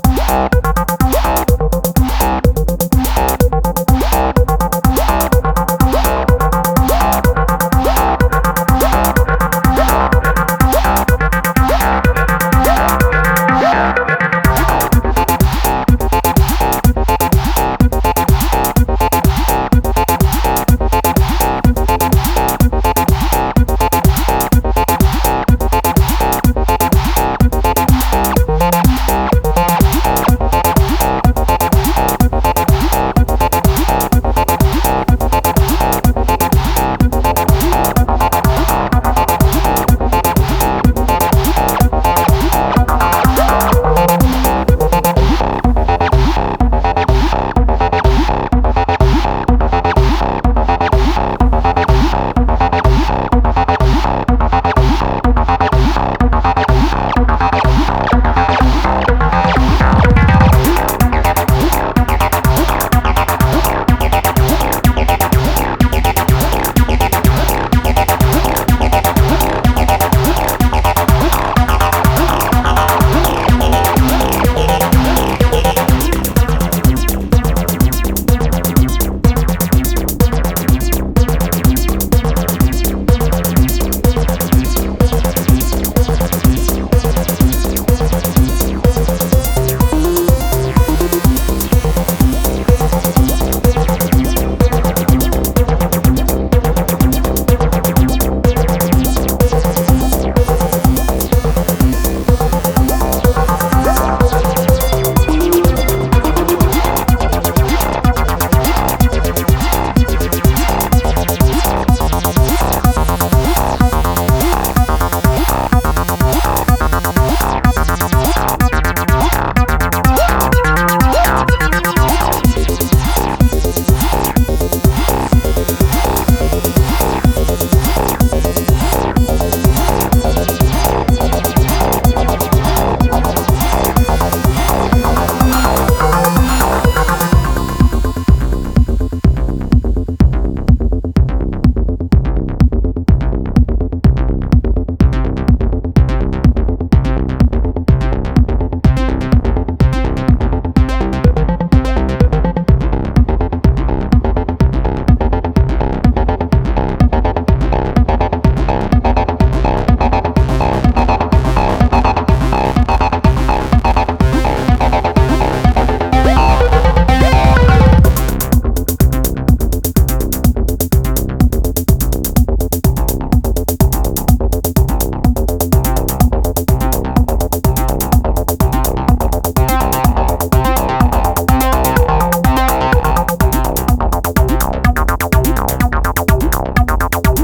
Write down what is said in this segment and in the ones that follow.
Bye.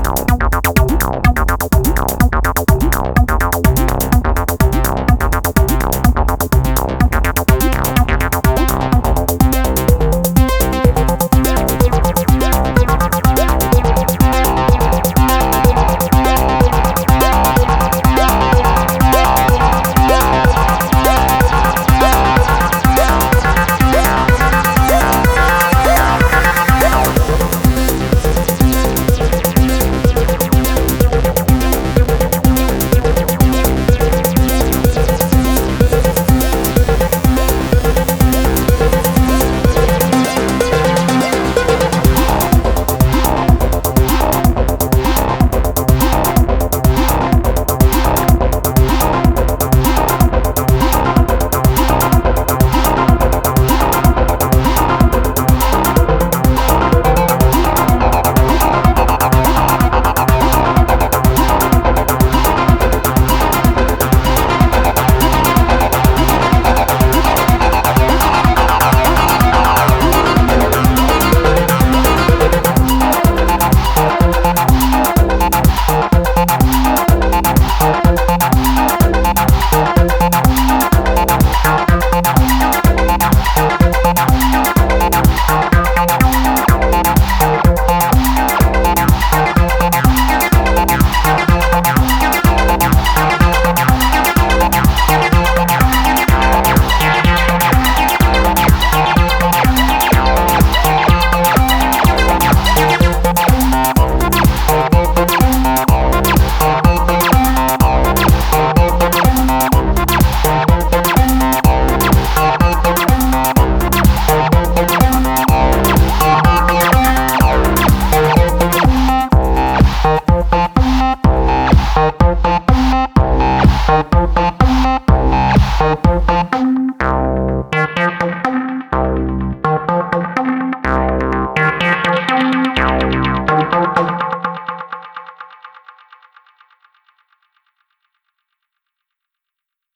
now.